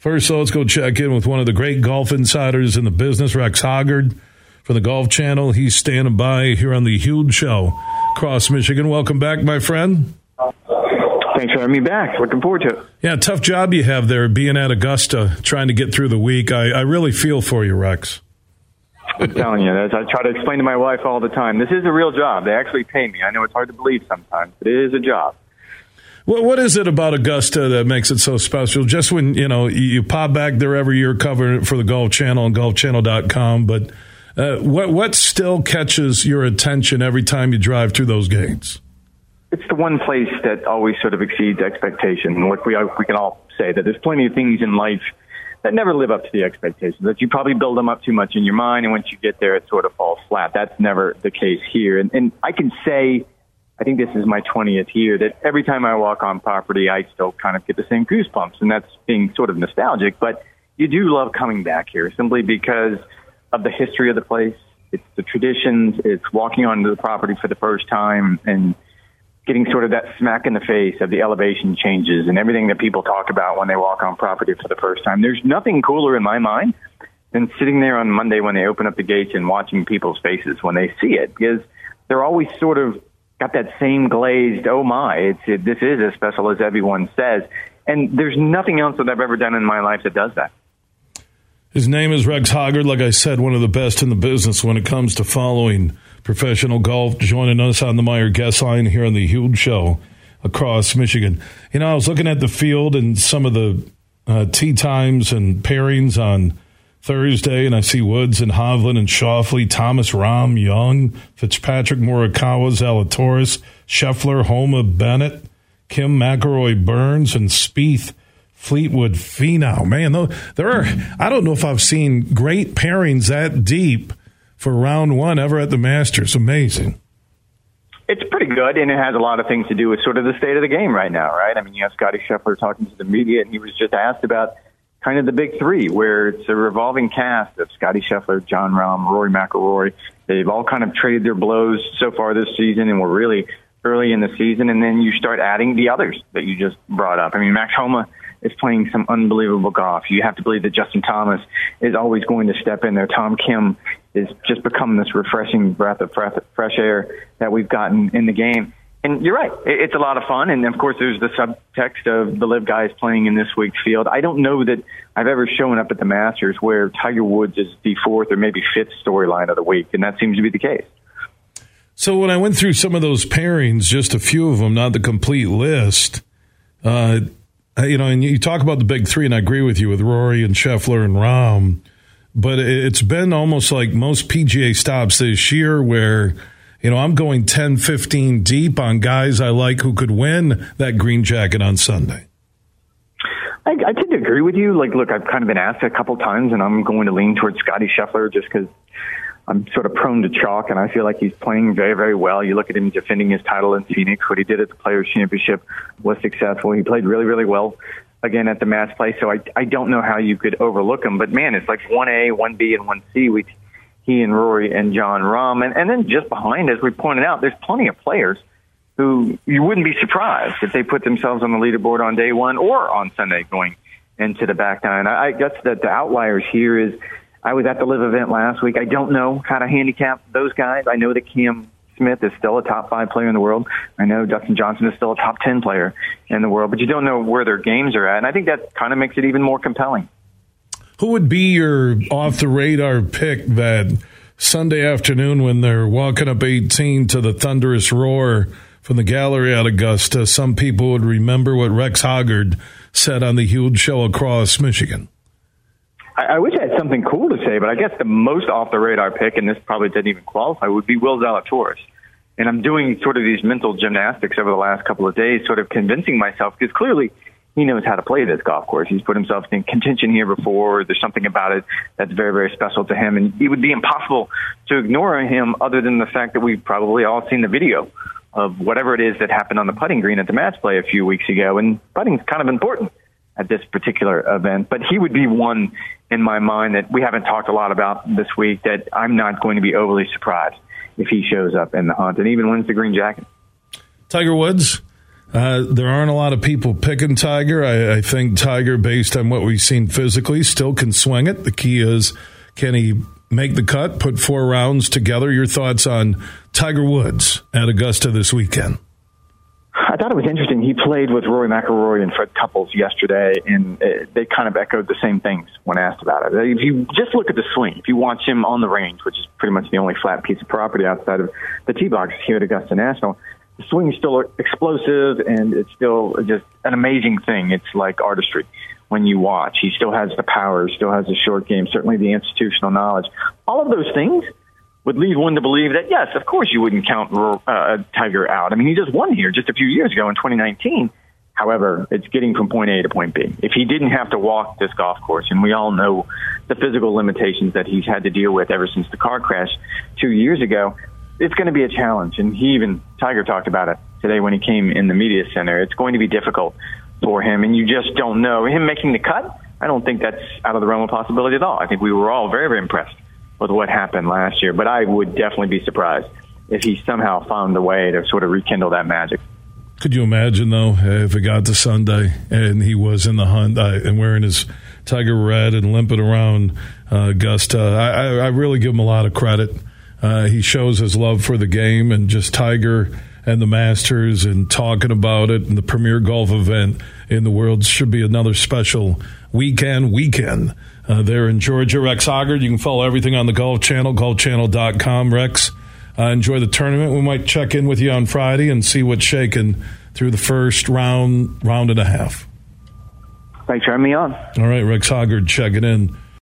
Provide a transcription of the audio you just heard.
First, so let's go check in with one of the great golf insiders in the business, Rex Hoggard from the Golf Channel. He's standing by here on the Huge Show across Michigan. Welcome back, my friend. Thanks for having me back. Looking forward to it. Yeah, tough job you have there being at Augusta, trying to get through the week. I, I really feel for you, Rex. I'm telling you, as I try to explain to my wife all the time, this is a real job. They actually pay me. I know it's hard to believe sometimes, but it is a job. What what is it about Augusta that makes it so special? Just when you know you pop back there every year covering it for the Golf Channel and GolfChannel.com, but uh, what what still catches your attention every time you drive through those gates? It's the one place that always sort of exceeds expectation. Look, we we can all say that there's plenty of things in life that never live up to the expectations. That you probably build them up too much in your mind, and once you get there, it sort of falls flat. That's never the case here. And, and I can say I think this is my 20th year that every time I walk on property, I still kind of get the same goosebumps. And that's being sort of nostalgic, but you do love coming back here simply because of the history of the place. It's the traditions. It's walking onto the property for the first time and getting sort of that smack in the face of the elevation changes and everything that people talk about when they walk on property for the first time. There's nothing cooler in my mind than sitting there on Monday when they open up the gates and watching people's faces when they see it because they're always sort of got that same glazed, oh my, it's, it, this is as special as everyone says. And there's nothing else that I've ever done in my life that does that. His name is Rex Hoggard. Like I said, one of the best in the business when it comes to following professional golf. Joining us on the Meijer guest line here on the Huge Show across Michigan. You know, I was looking at the field and some of the uh, tee times and pairings on Thursday, and I see Woods and Hovland and Schauffele, Thomas Rahm, Young, Fitzpatrick, Morikawa, Zalatoris, Scheffler, Homa, Bennett, Kim McIlroy, Burns, and Spieth, Fleetwood, Finau. Man, there are. I don't know if I've seen great pairings that deep for round one ever at the Masters. Amazing. It's pretty good, and it has a lot of things to do with sort of the state of the game right now, right? I mean, you have Scotty Scheffler talking to the media, and he was just asked about kind of the big three, where it's a revolving cast of Scotty Scheffler, Jon Rahm, Rory McIlroy. They've all kind of traded their blows so far this season, and we're really early in the season. And then you start adding the others that you just brought up. I mean, Max Homa is playing some unbelievable golf. You have to believe that Justin Thomas is always going to step in there. Tom Kim is just become this refreshing breath of fresh air that we've gotten in the game and you're right. It's a lot of fun. And of course, there's the subtext of the LIV guys playing in this week's field. I don't know that I've ever shown up at the Masters where Tiger Woods is the fourth or maybe fifth storyline of the week. And that seems to be the case. So when I went through some of those pairings, just a few of them, not the complete list, uh, you know, and you talk about the big three, and I agree with you with Rory and Scheffler and Rahm, but it's been almost like most PGA stops this year where – you know, I'm going 10, 15 deep on guys I like who could win that green jacket on Sunday. I, I tend to agree with you. Like, look, I've kind of been asked a couple times, and I'm going to lean towards Scotty Scheffler just because I'm sort of prone to chalk, and I feel like he's playing very, very well. You look at him defending his title in Phoenix. What he did at the Players Championship was successful. He played really, really well again at the match play. So I, I don't know how you could overlook him. But man, it's like one A, one B, and one C. We he and Rory and Jon Rahm. And, and then just behind, as we pointed out, there's plenty of players who you wouldn't be surprised if they put themselves on the leaderboard on day one or on Sunday going into the back nine. I, I guess that the outliers here is I was at the LIV event last week. I don't know how to handicap those guys. I know that Cam Smith is still a top five player in the world. I know Dustin Johnson is still a top 10 player in the world, but you don't know where their games are at. And I think that kind of makes it even more compelling. Who would be your off the radar pick that Sunday afternoon when they're walking up 18 to the thunderous roar from the gallery at Augusta? Some people would remember what Rex Hoggard said on the huge show across Michigan. I, I wish I had something cool to say, but I guess the most off the radar pick, and this probably didn't even qualify, would be Will Zalatoris. And I'm doing sort of these mental gymnastics over the last couple of days, sort of convincing myself, because clearly he knows how to play this golf course. He's put himself in contention here before. There's something about it that's very, very special to him. And it would be impossible to ignore him other than the fact that we've probably all seen the video of whatever it is that happened on the putting green at the match play a few weeks ago. And putting's kind of important at this particular event. But he would be one in my mind that we haven't talked a lot about this week that I'm not going to be overly surprised if he shows up in the hunt and even wins the green jacket. Tiger Woods Uh, there aren't a lot of people picking Tiger. I, I, think Tiger, based on what we've seen physically, still can swing it. The key is can he make the cut, put four rounds together? Your thoughts on Tiger Woods at Augusta this weekend? I thought it was interesting. He played with Rory McIlroy and Fred Couples yesterday, and uh, they kind of echoed the same things when asked about it. If you just look at the swing, if you watch him on the range, which is pretty much the only flat piece of property outside of the tee box here at Augusta National, swing is still explosive, and it's still just an amazing thing. It's like artistry when you watch. He still has the power, still has the short game, certainly the institutional knowledge. All of those things would lead one to believe that, yes, of course you wouldn't count uh, Tiger out. I mean, he just won here just a few years ago in 2019. However, it's getting from point A to point B. If he didn't have to walk this golf course, and we all know the physical limitations that he's had to deal with ever since the car crash two years ago, it's going to be a challenge. And he even, Tiger talked about it today when he came in the media center. It's going to be difficult for him, and you just don't know. Him making the cut, I don't think that's out of the realm of possibility at all. I think we were all very, very impressed with what happened last year. But I would definitely be surprised if he somehow found a way to sort of rekindle that magic. Could you imagine though if it got to Sunday and he was in the hunt uh, and wearing his Tiger red and limping around uh, Augusta? I, I, really give him a lot of credit. Uh, he shows his love for the game and just Tiger and the Masters and talking about it and the premier golf event in the world should be another special weekend weekend uh, there in Georgia. Rex Hoggard, you can follow everything on the Golf Channel, golfchannel.com. Rex, uh, enjoy the tournament. We might check in with you on Friday and see what's shaking through the first round, round and a half. Thanks for having me on. All right, Rex Hoggard checking in